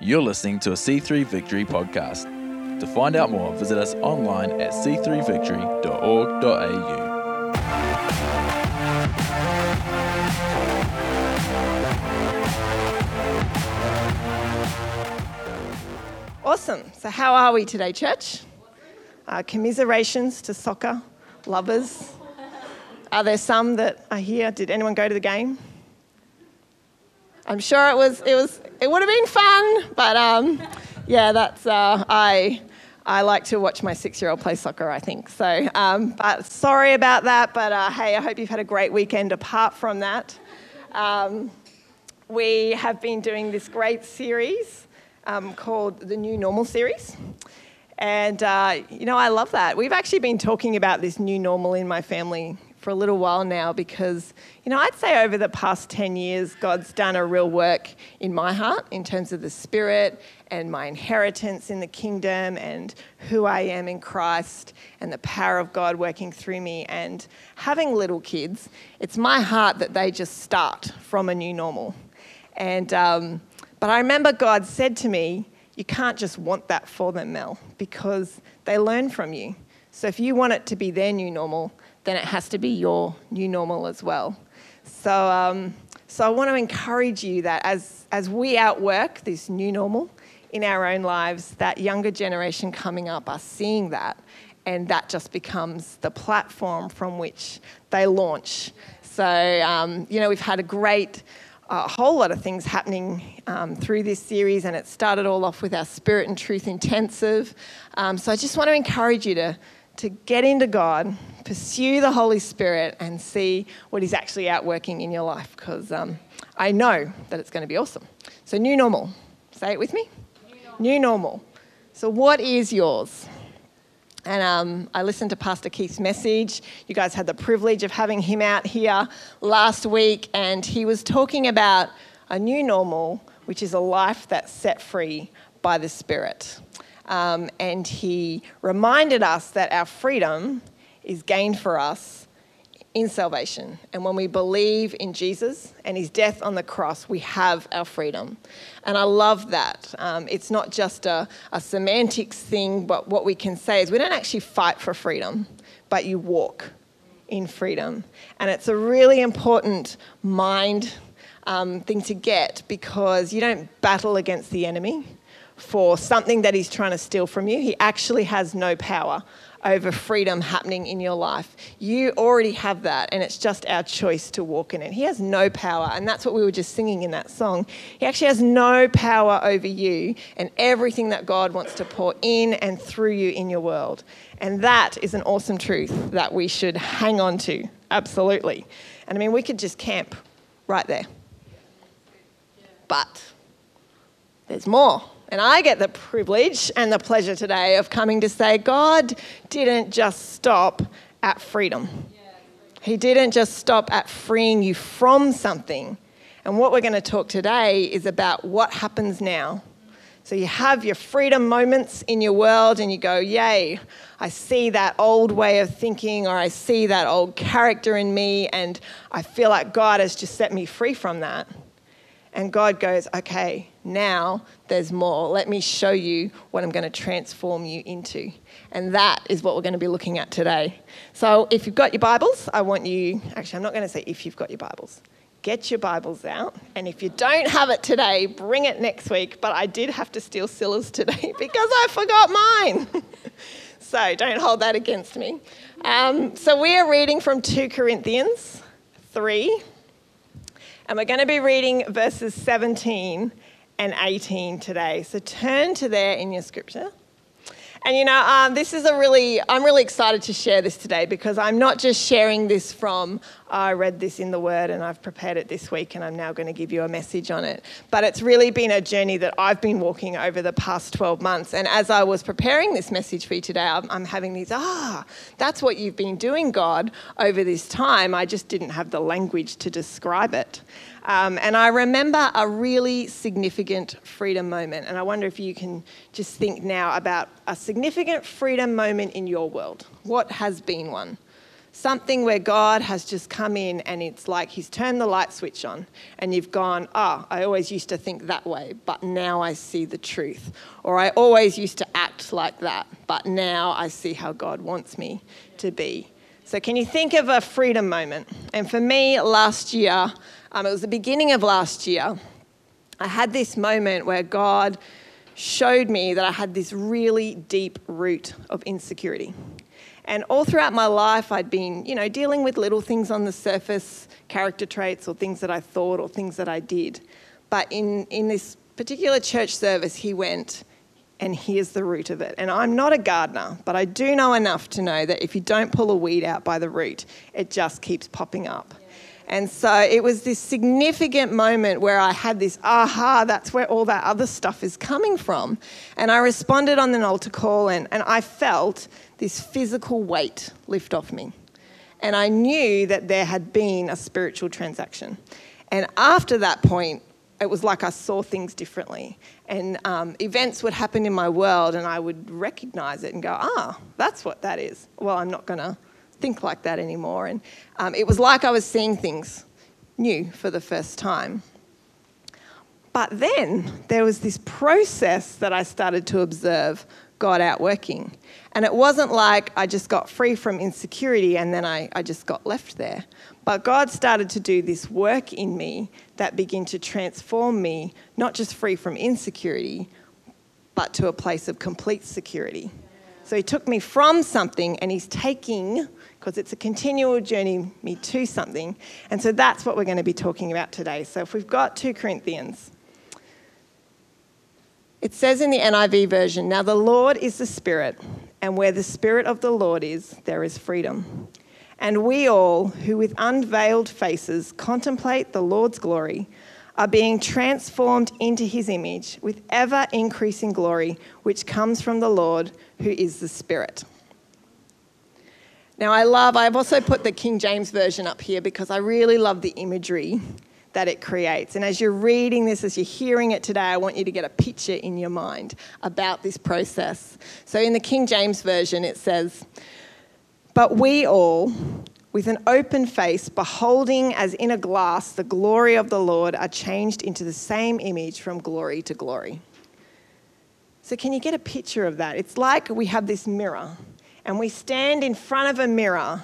You're listening to a C3 Victory podcast. To find out more, visit us online at c3victory.org.au. Awesome. So, how are we today, church? Uh, commiserations to soccer lovers. Are there some that are here? Did anyone go to the game? I'm sure it was. It was. It would have been fun, but um, yeah, that's. Uh, I. I like to watch my six-year-old play soccer. I think so. Um, but sorry about that. But uh, hey, I hope you've had a great weekend. Apart from that, um, we have been doing this great series um, called the New Normal series. And, uh, you know, I love that. We've actually been talking about this new normal in my family for a little while now because, you know, I'd say over the past 10 years, God's done a real work in my heart in terms of the spirit and my inheritance in the kingdom and who I am in Christ and the power of God working through me. And having little kids, it's my heart that they just start from a new normal. And, um, but I remember God said to me, You can't just want that for them, Mel, because they learn from you. So if you want it to be their new normal, then it has to be your new normal as well. So, um, so I want to encourage you that as, as we outwork this new normal in our own lives, that younger generation coming up are seeing that, and that just becomes the platform from which they launch. So, um, you know, we've had a great a whole lot of things happening um, through this series, and it started all off with our Spirit and Truth Intensive. Um, so I just want to encourage you to, to get into God, pursue the Holy Spirit, and see what He's actually out working in your life, because um, I know that it's going to be awesome. So, new normal. Say it with me. New normal. New normal. So, what is yours? And um, I listened to Pastor Keith's message. You guys had the privilege of having him out here last week, and he was talking about a new normal, which is a life that's set free by the Spirit. Um, and he reminded us that our freedom is gained for us in salvation. And when we believe in Jesus and his death on the cross, we have our freedom. And I love that. Um, it's not just a, a semantics thing, but what we can say is we don't actually fight for freedom, but you walk in freedom. And it's a really important mind um, thing to get because you don't battle against the enemy for something that he's trying to steal from you. He actually has no power over freedom happening in your life. You already have that, and it's just our choice to walk in it. He has no power, and that's what we were just singing in that song. He actually has no power over you and everything that God wants to pour in and through you in your world. And that is an awesome truth that we should hang on to, absolutely. And I mean, we could just camp right there. But there's more. And I get the privilege and the pleasure today of coming to say God didn't just stop at freedom. He didn't just stop at freeing you from something. And what we're going to talk today is about what happens now. So you have your freedom moments in your world and you go, Yay, I see that old way of thinking or I see that old character in me and I feel like God has just set me free from that. And God goes, okay, now there's more. Let me show you what I'm going to transform you into. And that is what we're going to be looking at today. So if you've got your Bibles, I want you, actually, I'm not going to say if you've got your Bibles. Get your Bibles out. And if you don't have it today, bring it next week. But I did have to steal Scylla's today because I forgot mine. so don't hold that against me. Um, so we are reading from 2 Corinthians 3 and we're going to be reading verses 17 and 18 today. So turn to there in your scripture. And you know, um, this is a really, I'm really excited to share this today because I'm not just sharing this from, oh, I read this in the Word and I've prepared it this week and I'm now going to give you a message on it. But it's really been a journey that I've been walking over the past 12 months. And as I was preparing this message for you today, I'm, I'm having these, ah, that's what you've been doing, God, over this time. I just didn't have the language to describe it. Um, and I remember a really significant freedom moment. And I wonder if you can just think now about a significant freedom moment in your world. What has been one? Something where God has just come in and it's like He's turned the light switch on, and you've gone, Ah, oh, I always used to think that way, but now I see the truth. Or I always used to act like that, but now I see how God wants me to be. So, can you think of a freedom moment? And for me, last year, um, it was the beginning of last year, I had this moment where God showed me that I had this really deep root of insecurity. And all throughout my life, I'd been, you know, dealing with little things on the surface, character traits or things that I thought or things that I did. But in, in this particular church service, he went, and here's the root of it. And I'm not a gardener, but I do know enough to know that if you don't pull a weed out by the root, it just keeps popping up. And so it was this significant moment where I had this aha, that's where all that other stuff is coming from. And I responded on an altar call, and, and I felt this physical weight lift off me. And I knew that there had been a spiritual transaction. And after that point, it was like I saw things differently. And um, events would happen in my world, and I would recognize it and go, ah, that's what that is. Well, I'm not going to think like that anymore. And um, it was like I was seeing things new for the first time. But then there was this process that I started to observe God out working. And it wasn't like I just got free from insecurity and then I, I just got left there. But God started to do this work in me that began to transform me, not just free from insecurity, but to a place of complete security. So He took me from something and He's taking, because it's a continual journey, me to something. And so that's what we're going to be talking about today. So if we've got 2 Corinthians, it says in the NIV version, Now the Lord is the Spirit, and where the Spirit of the Lord is, there is freedom. And we all, who with unveiled faces contemplate the Lord's glory, are being transformed into his image with ever increasing glory, which comes from the Lord, who is the Spirit. Now, I love, I've also put the King James Version up here because I really love the imagery that it creates. And as you're reading this, as you're hearing it today, I want you to get a picture in your mind about this process. So in the King James Version, it says, But we all, with an open face, beholding as in a glass the glory of the Lord, are changed into the same image from glory to glory. So, can you get a picture of that? It's like we have this mirror, and we stand in front of a mirror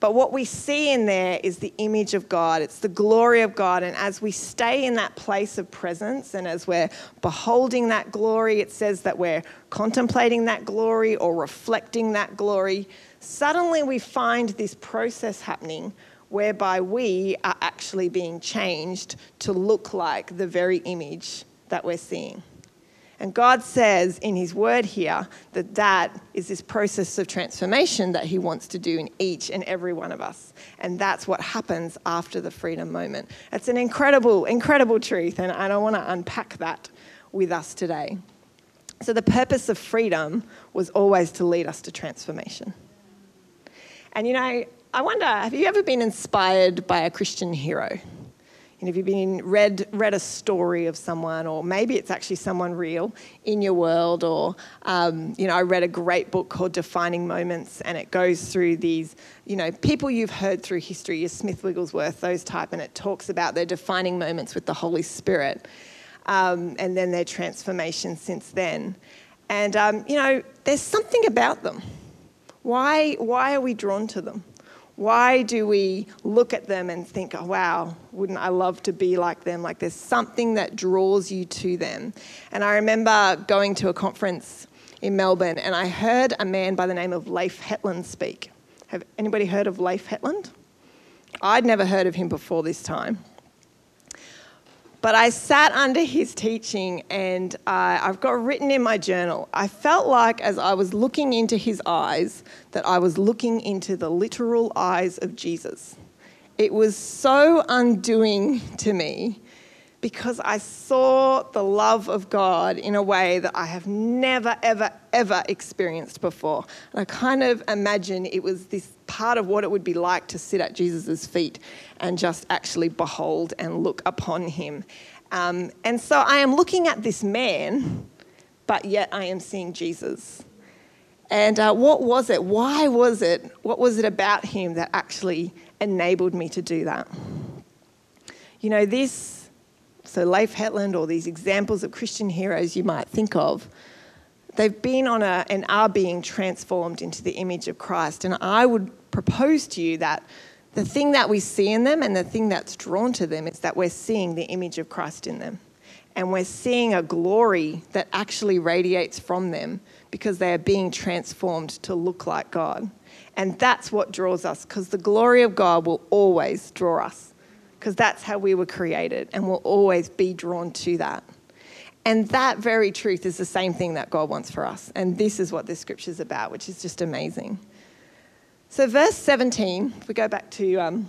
but what we see in there is the image of God, it's the glory of God. And as we stay in that place of presence and as we're beholding that glory, it says that we're contemplating that glory or reflecting that glory. Suddenly we find this process happening whereby we are actually being changed to look like the very image that we're seeing. And God says in His word here that that is this process of transformation that He wants to do in each and every one of us. And that's what happens after the freedom moment. It's an incredible, incredible truth. And I want to unpack that with us today. So, the purpose of freedom was always to lead us to transformation. And you know, I wonder have you ever been inspired by a Christian hero? You know, have you been read read a story of someone, or maybe it's actually someone real in your world, or um, you know, I read a great book called Defining Moments, and it goes through these, you know, people you've heard through history, your Smith Wigglesworth, those type, and it talks about their defining moments with the Holy Spirit, um, and then their transformation since then. And um, you know, there's something about them. Why why are we drawn to them? Why do we look at them and think, oh, wow, wouldn't I love to be like them? Like there's something that draws you to them. And I remember going to a conference in Melbourne and I heard a man by the name of Leif Hetland speak. Have anybody heard of Leif Hetland? I'd never heard of him before this time. But I sat under his teaching and uh, I've got written in my journal, I felt like as I was looking into his eyes, that I was looking into the literal eyes of Jesus. It was so undoing to me because I saw the love of God in a way that I have never, ever, ever experienced before. And I kind of imagine it was this part of what it would be like to sit at Jesus' feet and just actually behold and look upon him. Um, and so I am looking at this man, but yet I am seeing Jesus. And uh, what was it? Why was it? What was it about him that actually enabled me to do that? You know, this, so Leif Hetland or these examples of Christian heroes you might think of, they've been on a, and are being transformed into the image of Christ. And I would propose to you that the thing that we see in them and the thing that's drawn to them is that we're seeing the image of Christ in them. And we're seeing a glory that actually radiates from them because they are being transformed to look like God. And that's what draws us because the glory of God will always draw us because that's how we were created and we'll always be drawn to that. And that very truth is the same thing that God wants for us. And this is what this scripture is about, which is just amazing. So, verse 17, if we go back to um,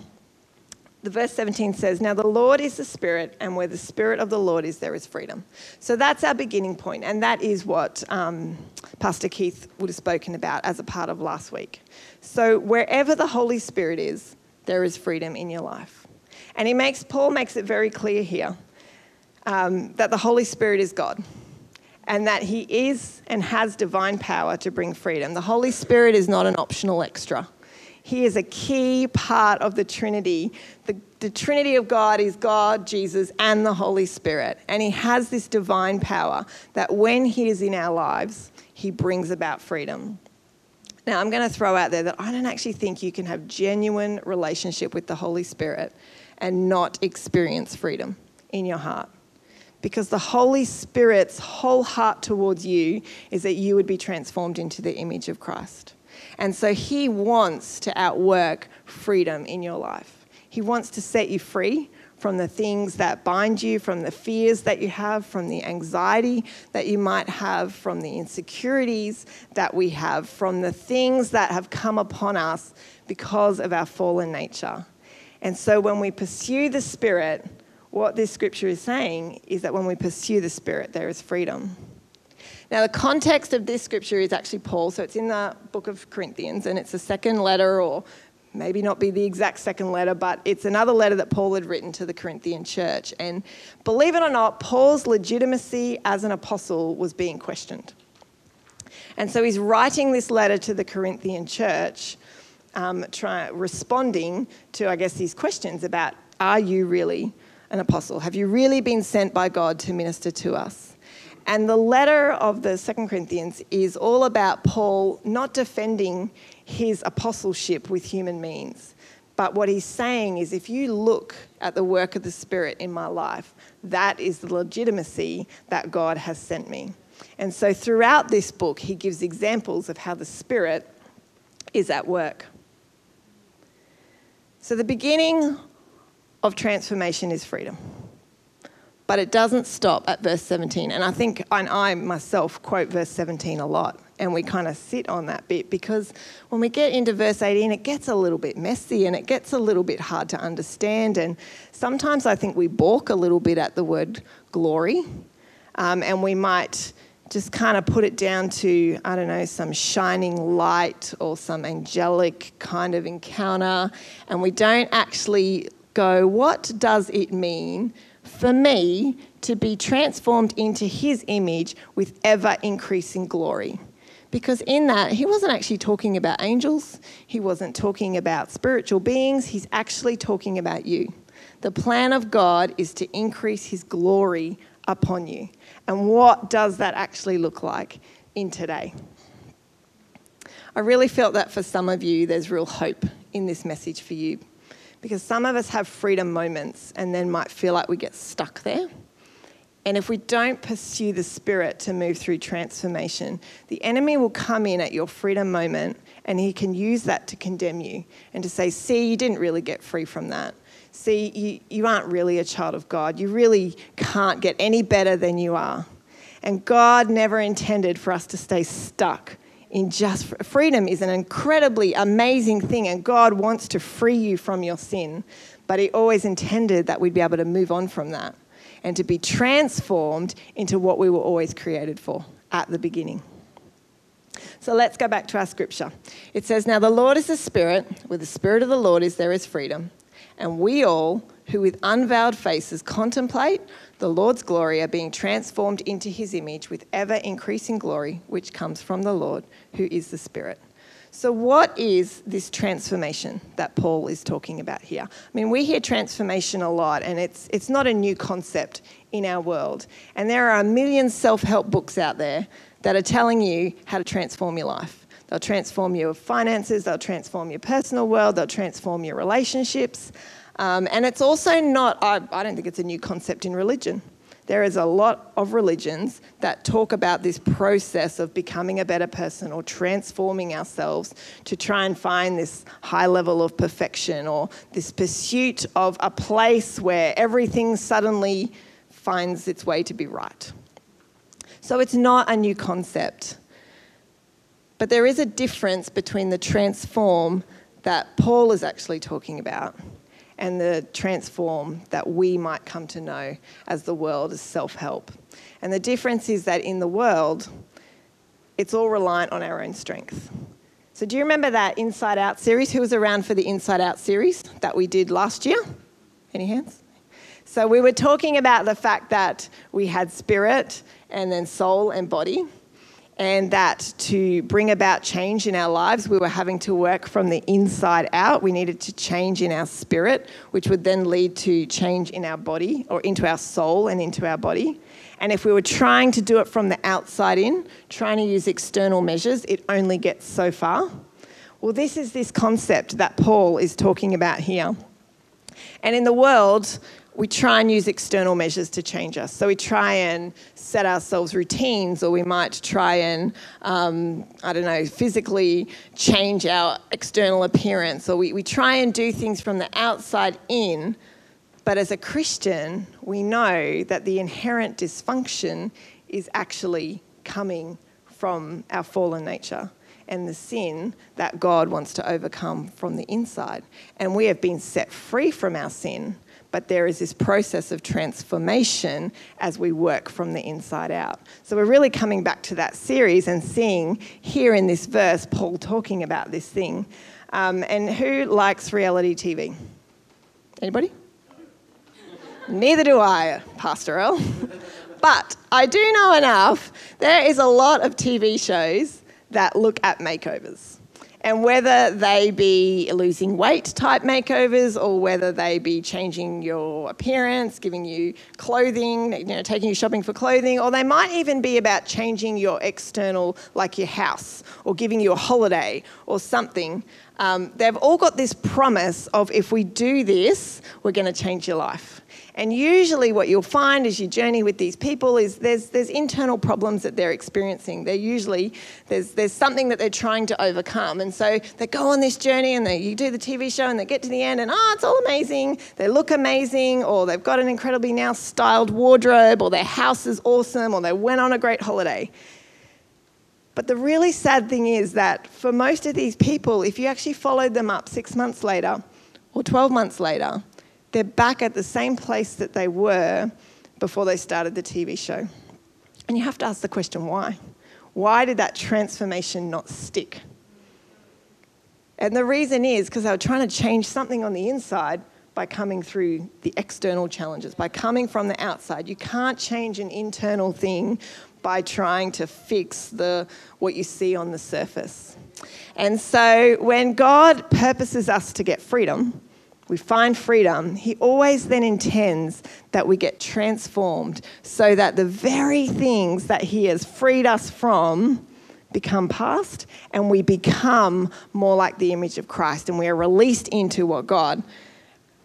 the verse 17 says, Now the Lord is the Spirit, and where the Spirit of the Lord is, there is freedom. So that's our beginning point, and that is what um, Pastor Keith would have spoken about as a part of last week. So wherever the Holy Spirit is, there is freedom in your life. And he makes, Paul makes it very clear here um, that the Holy Spirit is God and that he is and has divine power to bring freedom. The Holy Spirit is not an optional extra. He is a key part of the Trinity. The, the Trinity of God is God, Jesus, and the Holy Spirit. And He has this divine power that when He is in our lives, He brings about freedom. Now, I'm going to throw out there that I don't actually think you can have genuine relationship with the Holy Spirit and not experience freedom in your heart. Because the Holy Spirit's whole heart towards you is that you would be transformed into the image of Christ. And so he wants to outwork freedom in your life. He wants to set you free from the things that bind you, from the fears that you have, from the anxiety that you might have, from the insecurities that we have, from the things that have come upon us because of our fallen nature. And so when we pursue the Spirit, what this scripture is saying is that when we pursue the Spirit, there is freedom. Now, the context of this scripture is actually Paul, so it's in the book of Corinthians, and it's a second letter, or maybe not be the exact second letter, but it's another letter that Paul had written to the Corinthian church. And believe it or not, Paul's legitimacy as an apostle was being questioned. And so he's writing this letter to the Corinthian church, um, try, responding to, I guess, these questions about are you really an apostle? Have you really been sent by God to minister to us? And the letter of the Second Corinthians is all about Paul not defending his apostleship with human means. But what he's saying is if you look at the work of the Spirit in my life, that is the legitimacy that God has sent me. And so throughout this book, he gives examples of how the Spirit is at work. So the beginning of transformation is freedom but it doesn't stop at verse 17. And I think and I myself quote verse 17 a lot, and we kind of sit on that bit because when we get into verse 18, it gets a little bit messy and it gets a little bit hard to understand. And sometimes I think we balk a little bit at the word glory, um, and we might just kind of put it down to, I don't know, some shining light or some angelic kind of encounter, and we don't actually go, what does it mean for me to be transformed into his image with ever increasing glory. Because in that, he wasn't actually talking about angels, he wasn't talking about spiritual beings, he's actually talking about you. The plan of God is to increase his glory upon you. And what does that actually look like in today? I really felt that for some of you, there's real hope in this message for you because some of us have freedom moments and then might feel like we get stuck there. And if we don't pursue the Spirit to move through transformation, the enemy will come in at your freedom moment and he can use that to condemn you and to say, See, you didn't really get free from that. See, you, you aren't really a child of God. You really can't get any better than you are. And God never intended for us to stay stuck in just freedom is an incredibly amazing thing, and God wants to free you from your sin. But He always intended that we'd be able to move on from that and to be transformed into what we were always created for at the beginning. So let's go back to our scripture. It says, Now the Lord is the Spirit, where the Spirit of the Lord is, there is freedom. And we all, who with unveiled faces contemplate the Lord's glory, are being transformed into his image with ever increasing glory, which comes from the Lord, who is the Spirit. So, what is this transformation that Paul is talking about here? I mean, we hear transformation a lot, and it's, it's not a new concept in our world. And there are a million self help books out there that are telling you how to transform your life. They'll transform your finances, they'll transform your personal world, they'll transform your relationships. Um, and it's also not, I, I don't think it's a new concept in religion. There is a lot of religions that talk about this process of becoming a better person or transforming ourselves to try and find this high level of perfection or this pursuit of a place where everything suddenly finds its way to be right. So it's not a new concept. But there is a difference between the transform that Paul is actually talking about and the transform that we might come to know as the world as self help. And the difference is that in the world, it's all reliant on our own strength. So, do you remember that Inside Out series? Who was around for the Inside Out series that we did last year? Any hands? So, we were talking about the fact that we had spirit and then soul and body and that to bring about change in our lives, we were having to work from the inside out. We needed to change in our spirit, which would then lead to change in our body or into our soul and into our body. And if we were trying to do it from the outside in, trying to use external measures, it only gets so far. Well, this is this concept that Paul is talking about here. And in the world, we try and use external measures to change us. So we try and set ourselves routines, or we might try and, um, I don't know, physically change our external appearance, or we, we try and do things from the outside in. But as a Christian, we know that the inherent dysfunction is actually coming from our fallen nature and the sin that God wants to overcome from the inside. And we have been set free from our sin but there is this process of transformation as we work from the inside out. So we're really coming back to that series and seeing here in this verse Paul talking about this thing. Um, and who likes reality TV? Anybody? Neither do I, Pastor Earl. but I do know enough. There is a lot of TV shows that look at makeovers and whether they be losing weight type makeovers or whether they be changing your appearance, giving you clothing, you know, taking you shopping for clothing, or they might even be about changing your external, like your house, or giving you a holiday or something. Um, they've all got this promise of if we do this, we're going to change your life. And usually, what you'll find as you journey with these people is there's, there's internal problems that they're experiencing. They're usually, there's, there's something that they're trying to overcome. And so they go on this journey and they, you do the TV show and they get to the end and, oh, it's all amazing. They look amazing, or they've got an incredibly now styled wardrobe, or their house is awesome, or they went on a great holiday. But the really sad thing is that for most of these people, if you actually followed them up six months later or 12 months later, they're back at the same place that they were before they started the TV show. And you have to ask the question why? Why did that transformation not stick? And the reason is because they were trying to change something on the inside by coming through the external challenges, by coming from the outside. You can't change an internal thing by trying to fix the, what you see on the surface. And so when God purposes us to get freedom, we find freedom, he always then intends that we get transformed so that the very things that he has freed us from become past and we become more like the image of Christ and we are released into what God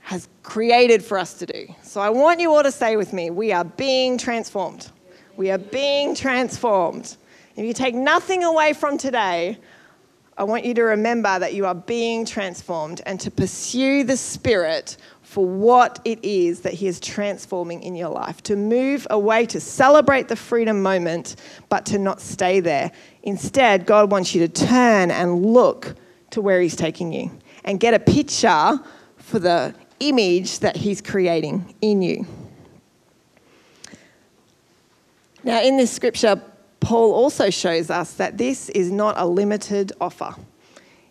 has created for us to do. So I want you all to say with me, we are being transformed. We are being transformed. If you take nothing away from today, I want you to remember that you are being transformed and to pursue the Spirit for what it is that He is transforming in your life. To move away, to celebrate the freedom moment, but to not stay there. Instead, God wants you to turn and look to where He's taking you and get a picture for the image that He's creating in you. Now, in this scripture, Paul also shows us that this is not a limited offer.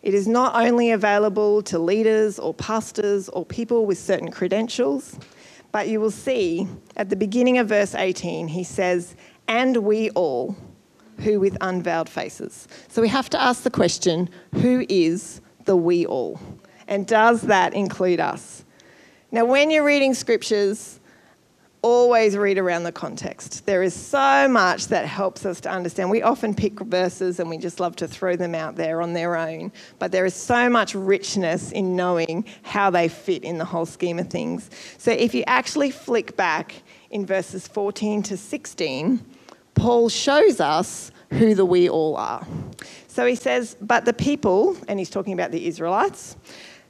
It is not only available to leaders or pastors or people with certain credentials, But you will see at the beginning of verse 18, he says, And we all, who with unveiled faces. So we have to ask the question who is the we all? And does that include us? Now, when you're reading scriptures, always read around the context. There is so much that helps us to understand. We often pick verses and we just love to throw them out there on their own, but there is so much richness in knowing how they fit in the whole scheme of things. So if you actually flick back in verses 14 to 16, Paul shows us who the we all are. So he says, But the people, and he's talking about the Israelites,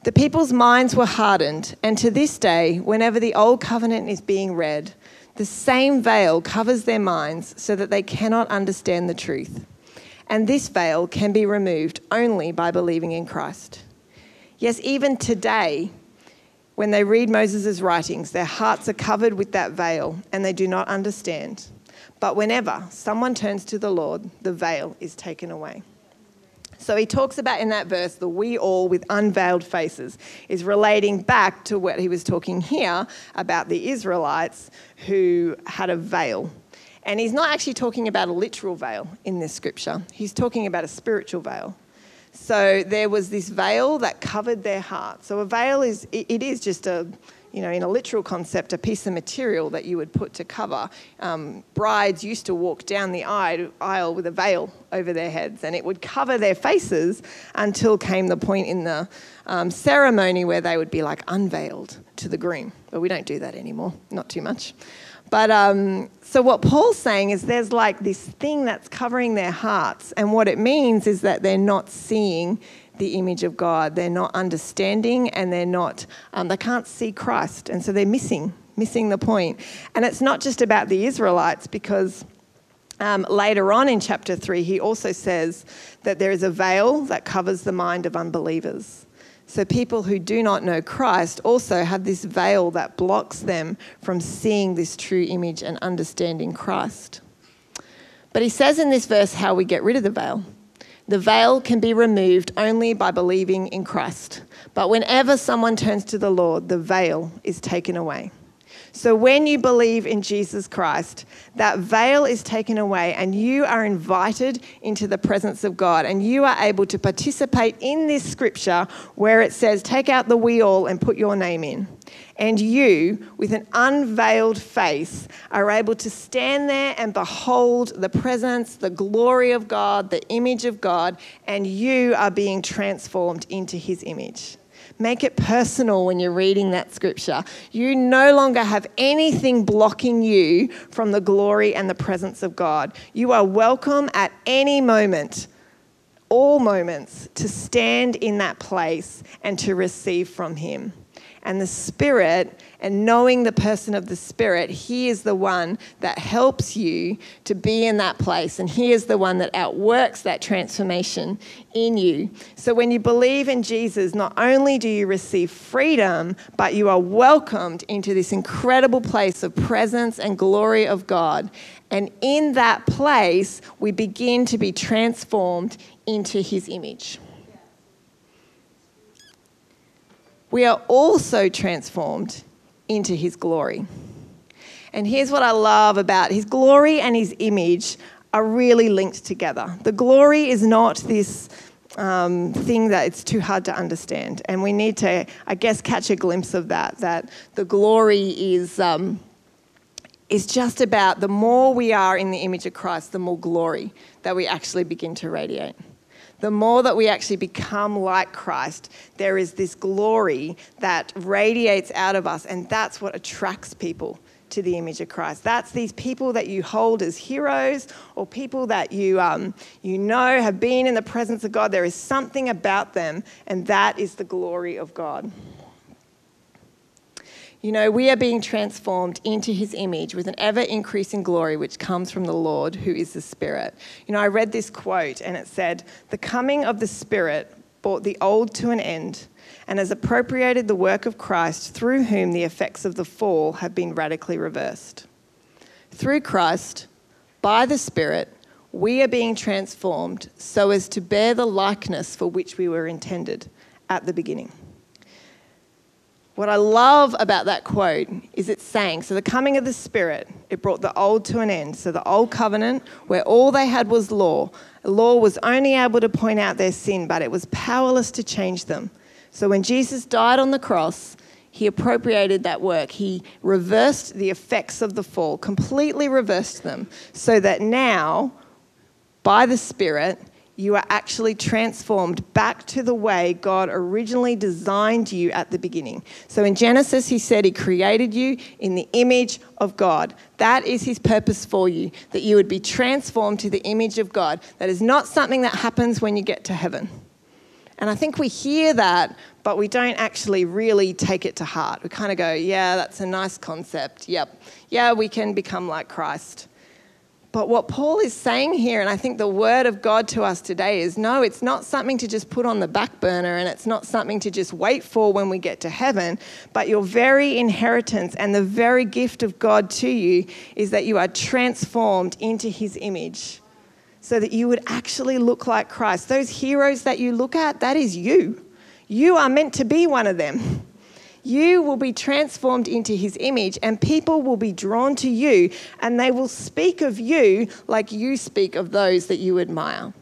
the people's minds were hardened, and to this day, whenever the Old Covenant is being read, the same veil covers their minds so that they cannot understand the truth. And this veil can be removed only by believing in Christ. Yes, even today, when they read Moses' writings, their hearts are covered with that veil and they do not understand. But whenever someone turns to the Lord, the veil is taken away. So he talks about in that verse the we all with unveiled faces is relating back to what he was talking here about the Israelites who had a veil. And he's not actually talking about a literal veil in this scripture, he's talking about a spiritual veil. So there was this veil that covered their heart. So a veil is, it is just a, you know, in a literal concept, a piece of material that you would put to cover. Um, brides used to walk down the aisle with a veil over their heads, and it would cover their faces until came the point in the um, ceremony where they would be like unveiled to the groom. But we don't do that anymore, not too much. But um, so what Paul's saying is there's like this thing that's covering their hearts, and what it means is that they're not seeing the image of God. They're not understanding and they're not, um, they can't see Christ. And so they're missing, missing the point. And it's not just about the Israelites because um, later on in chapter 3, he also says that there is a veil that covers the mind of unbelievers. So people who do not know Christ also have this veil that blocks them from seeing this true image and understanding Christ. But he says in this verse how we get rid of the veil. The veil can be removed only by believing in Christ. But whenever someone turns to the Lord, the veil is taken away. So when you believe in Jesus Christ, that veil is taken away and you are invited into the presence of God and you are able to participate in this scripture where it says, Take out the we all and put your name in. And you, with an unveiled face, are able to stand there and behold the presence, the glory of God, the image of God, and you are being transformed into his image. Make it personal when you're reading that scripture. You no longer have anything blocking you from the glory and the presence of God. You are welcome at any moment, all moments, to stand in that place and to receive from Him and the Spirit and knowing the person of the Spirit, He is the one that helps you to be in that place. And He is the one that outworks that transformation in you. So when you believe in Jesus, not only do you receive freedom, but you are welcomed into this incredible place of presence and glory of God. And in that place, we begin to be transformed into His image. We are also transformed into his glory. And here's what I love about his glory and his image are really linked together. The glory is not this um, thing that it's too hard to understand. And we need to, I guess, catch a glimpse of that, that the glory is. Um, is just about the more we are in the image of Christ, the more glory that we actually begin to radiate the more that we actually become like Christ, there is this glory that radiates out of us, and that's what attracts people to the image of Christ. That's these people that you hold as heroes or people that you, um, you know have been in the presence of God. There is something about them, and that is the glory of God. You know, we are being transformed into his image with an ever increasing glory which comes from the Lord who is the Spirit. You know, I read this quote and it said, The coming of the Spirit brought the old to an end and has appropriated the work of Christ through whom the effects of the fall have been radically reversed. Through Christ, by the Spirit, we are being transformed so as to bear the likeness for which we were intended at the beginning. What I love about that quote is it's saying, so the coming of the Spirit, it brought the old to an end. So the old covenant, where all they had was law, law was only able to point out their sin, but it was powerless to change them. So when Jesus died on the cross, he appropriated that work. He reversed the effects of the fall, completely reversed them, so that now, by the Spirit, you are actually transformed back to the way God originally designed you at the beginning. So in Genesis, he said he created you in the image of God. That is his purpose for you, that you would be transformed to the image of God. That is not something that happens when you get to heaven. And I think we hear that, but we don't actually really take it to heart. We kind of go, yeah, that's a nice concept. Yep. Yeah, we can become like Christ. But what Paul is saying here, and I think the word of God to us today is no, it's not something to just put on the back burner and it's not something to just wait for when we get to heaven, but your very inheritance and the very gift of God to you is that you are transformed into his image so that you would actually look like Christ. Those heroes that you look at, that is you. You are meant to be one of them you will be transformed into his image, and people will be drawn to you, and they will speak of you like you speak of those that you admire.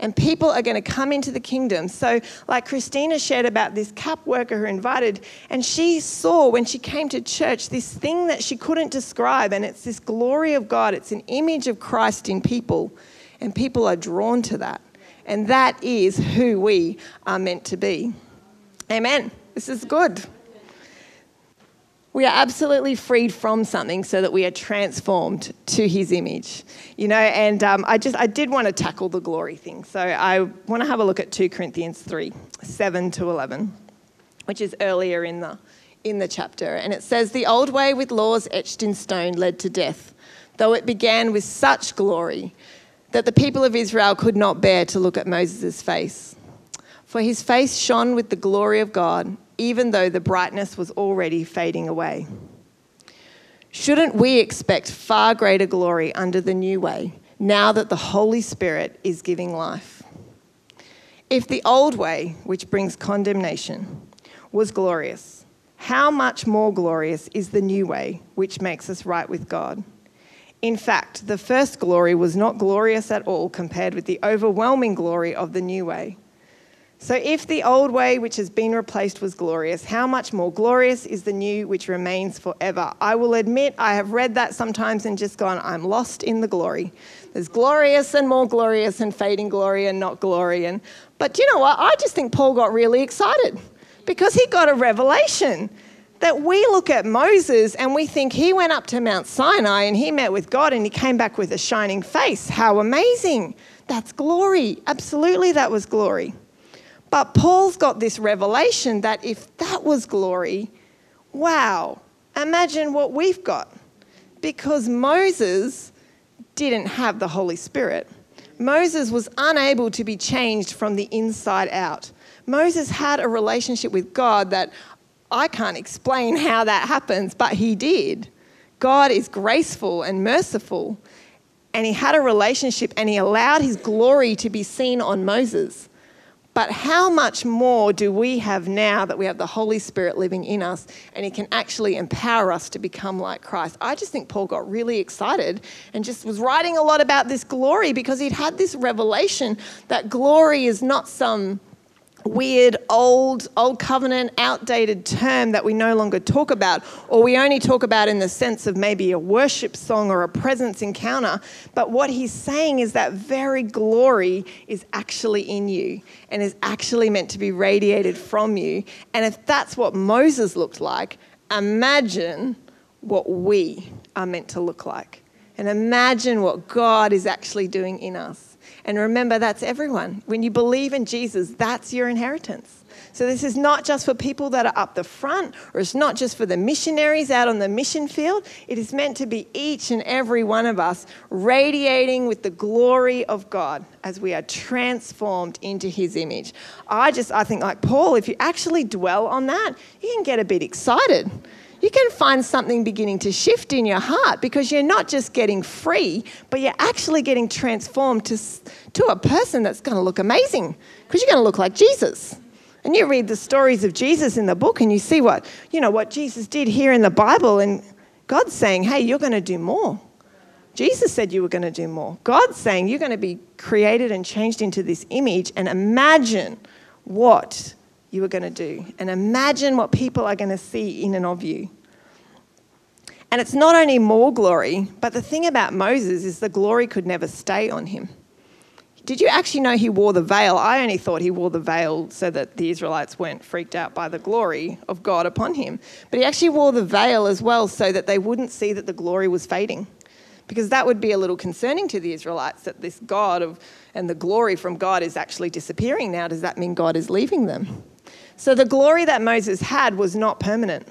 And people are going to come into the kingdom. So, like Christina shared about this CAP worker who invited, and she saw when she came to church this thing that she couldn't describe, and it's this glory of God. It's an image of Christ in people, and people are drawn to that. And that is who we are meant to be. Amen. This is good. We are absolutely freed from something so that we are transformed to his image. You know, and um, I just, I did want to tackle the glory thing. So I want to have a look at 2 Corinthians 3 7 to 11, which is earlier in the, in the chapter. And it says, The old way with laws etched in stone led to death, though it began with such glory that the people of Israel could not bear to look at Moses' face. For his face shone with the glory of God even though the brightness was already fading away. Shouldn't we expect far greater glory under the new way now that the Holy Spirit is giving life? If the old way, which brings condemnation, was glorious, how much more glorious is the new way, which makes us right with God? In fact, the first glory was not glorious at all compared with the overwhelming glory of the new way. So, if the old way which has been replaced was glorious, how much more glorious is the new which remains forever? I will admit I have read that sometimes and just gone, I'm lost in the glory. There's glorious and more glorious and fading glory and not glory. And, but you know what? I just think Paul got really excited because he got a revelation that we look at Moses and we think he went up to Mount Sinai and he met with God and he came back with a shining face. How amazing! That's glory. Absolutely, that was glory. But Paul's got this revelation that if that was glory, wow, imagine what we've got. Because Moses didn't have the Holy Spirit. Moses was unable to be changed from the inside out. Moses had a relationship with God that I can't explain how that happens, but he did. God is graceful and merciful, and he had a relationship and he allowed his glory to be seen on Moses. But how much more do we have now that we have the Holy Spirit living in us and He can actually empower us to become like Christ? I just think Paul got really excited and just was writing a lot about this glory because he'd had this revelation that glory is not some weird old old covenant outdated term that we no longer talk about or we only talk about in the sense of maybe a worship song or a presence encounter. But what he's saying is that very glory is actually in you and is actually meant to be radiated from you. And if that's what Moses looked like imagine what we are meant to look like. And imagine what God is actually doing in us and remember, that's everyone. When you believe in Jesus, that's your inheritance. So this is not just for people that are up the front, or it's not just for the missionaries out on the mission field. It is meant to be each and every one of us radiating with the glory of God as we are transformed into his image. I just, I think, like Paul, if you actually dwell on that, you can get a bit excited you can find something beginning to shift in your heart because you're not just getting free, but you're actually getting transformed to, to a person that's going to look amazing because you're going to look like Jesus. And you read the stories of Jesus in the book and you see what, you know, what Jesus did here in the Bible and God's saying, "Hey, you're going to do more." Jesus said you were going to do more. God's saying you're going to be created and changed into this image and imagine what you are going to do and imagine what people are going to see in and of you. And it's not only more glory, but the thing about Moses is the glory could never stay on him. Did you actually know he wore the veil? I only thought he wore the veil so that the Israelites weren't freaked out by the glory of God upon him. But he actually wore the veil as well so that they wouldn't see that the glory was fading because that would be a little concerning to the Israelites that this God of, and the glory from God is actually disappearing now. Does that mean God is leaving them? So the glory that Moses had was not permanent.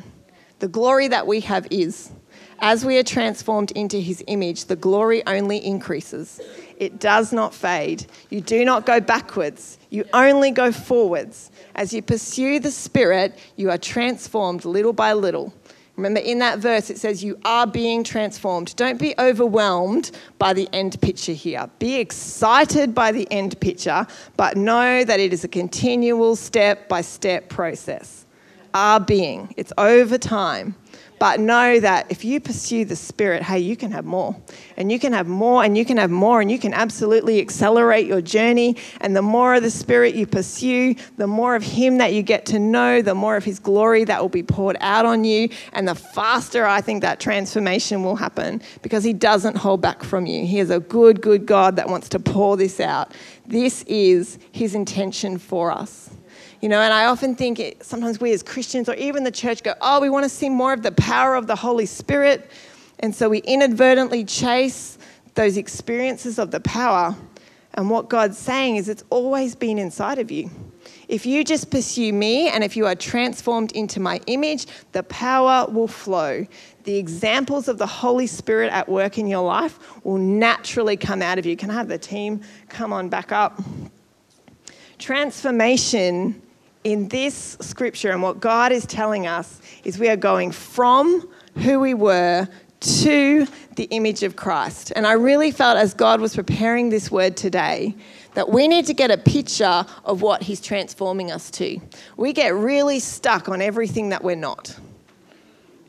The glory that we have is. As we are transformed into his image, the glory only increases. It does not fade. You do not go backwards, you only go forwards. As you pursue the Spirit, you are transformed little by little Remember, in that verse, it says, You are being transformed. Don't be overwhelmed by the end picture here. Be excited by the end picture, but know that it is a continual step by step process. Are being, it's over time. But know that if you pursue the Spirit, hey, you can have more. And you can have more, and you can have more, and you can absolutely accelerate your journey. And the more of the Spirit you pursue, the more of Him that you get to know, the more of His glory that will be poured out on you. And the faster I think that transformation will happen because He doesn't hold back from you. He is a good, good God that wants to pour this out. This is His intention for us. You know, and I often think it, sometimes we as Christians or even the church go, oh, we want to see more of the power of the Holy Spirit. And so we inadvertently chase those experiences of the power. And what God's saying is it's always been inside of you. If you just pursue me and if you are transformed into my image, the power will flow. The examples of the Holy Spirit at work in your life will naturally come out of you. Can I have the team come on back up? Transformation in this scripture and what God is telling us is we are going from who we were to the image of Christ. And I really felt as God was preparing this word today that we need to get a picture of what He's transforming us to. We get really stuck on everything that we're not.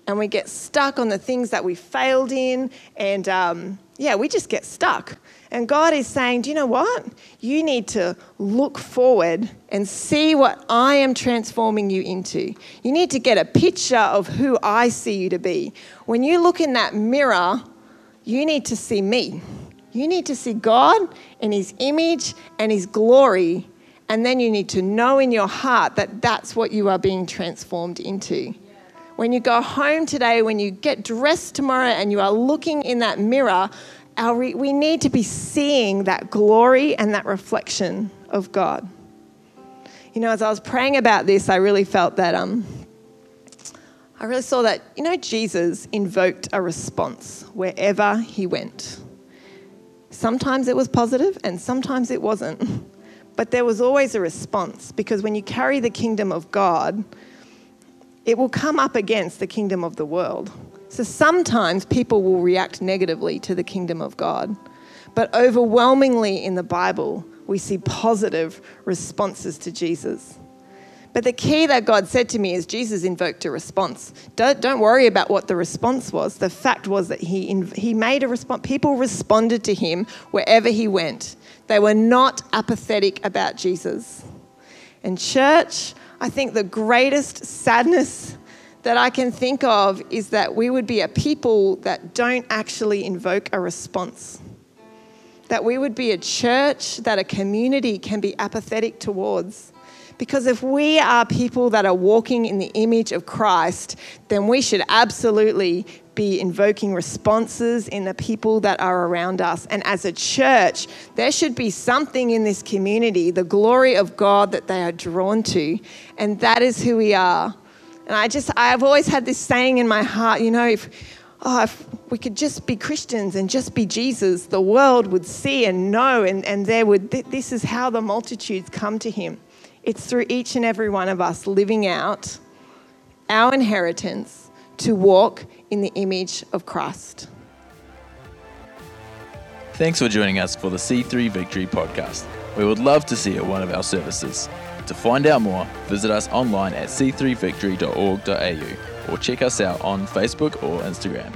And we get stuck on the things that we failed in. And um, yeah, we just get stuck. And God is saying, Do you know what? You need to look forward and see what I am transforming you into. You need to get a picture of who I see you to be. When you look in that mirror, you need to see me. You need to see God in His image and His glory. And then you need to know in your heart that that's what you are being transformed into. When you go home today, when you get dressed tomorrow and you are looking in that mirror, our re- we need to be seeing that glory and that reflection of God. You know, as I was praying about this, I really felt that um, I really saw that, you know, Jesus invoked a response wherever he went. Sometimes it was positive and sometimes it wasn't. But there was always a response because when you carry the kingdom of God, it will come up against the kingdom of the world. So sometimes people will react negatively to the kingdom of God, but overwhelmingly in the Bible, we see positive responses to Jesus. But the key that God said to me is Jesus invoked a response. Don't, don't worry about what the response was. The fact was that he, he made a response. People responded to him wherever he went. They were not apathetic about Jesus. And, church, I think the greatest sadness that I can think of is that we would be a people that don't actually invoke a response. That we would be a church that a community can be apathetic towards. Because if we are people that are walking in the image of Christ, then we should absolutely be invoking responses in the people that are around us. And as a church, there should be something in this community, the glory of God that they are drawn to. And that is who we are. And I just, I've always had this saying in my heart, you know, if, oh, if we could just be Christians and just be Jesus, the world would see and know, and, and there would, this is how the multitudes come to him. It's through each and every one of us living out our inheritance to walk in the image of Christ. Thanks for joining us for the C3 Victory podcast. We would love to see you at one of our services. To find out more, visit us online at c3victory.org.au or check us out on Facebook or Instagram.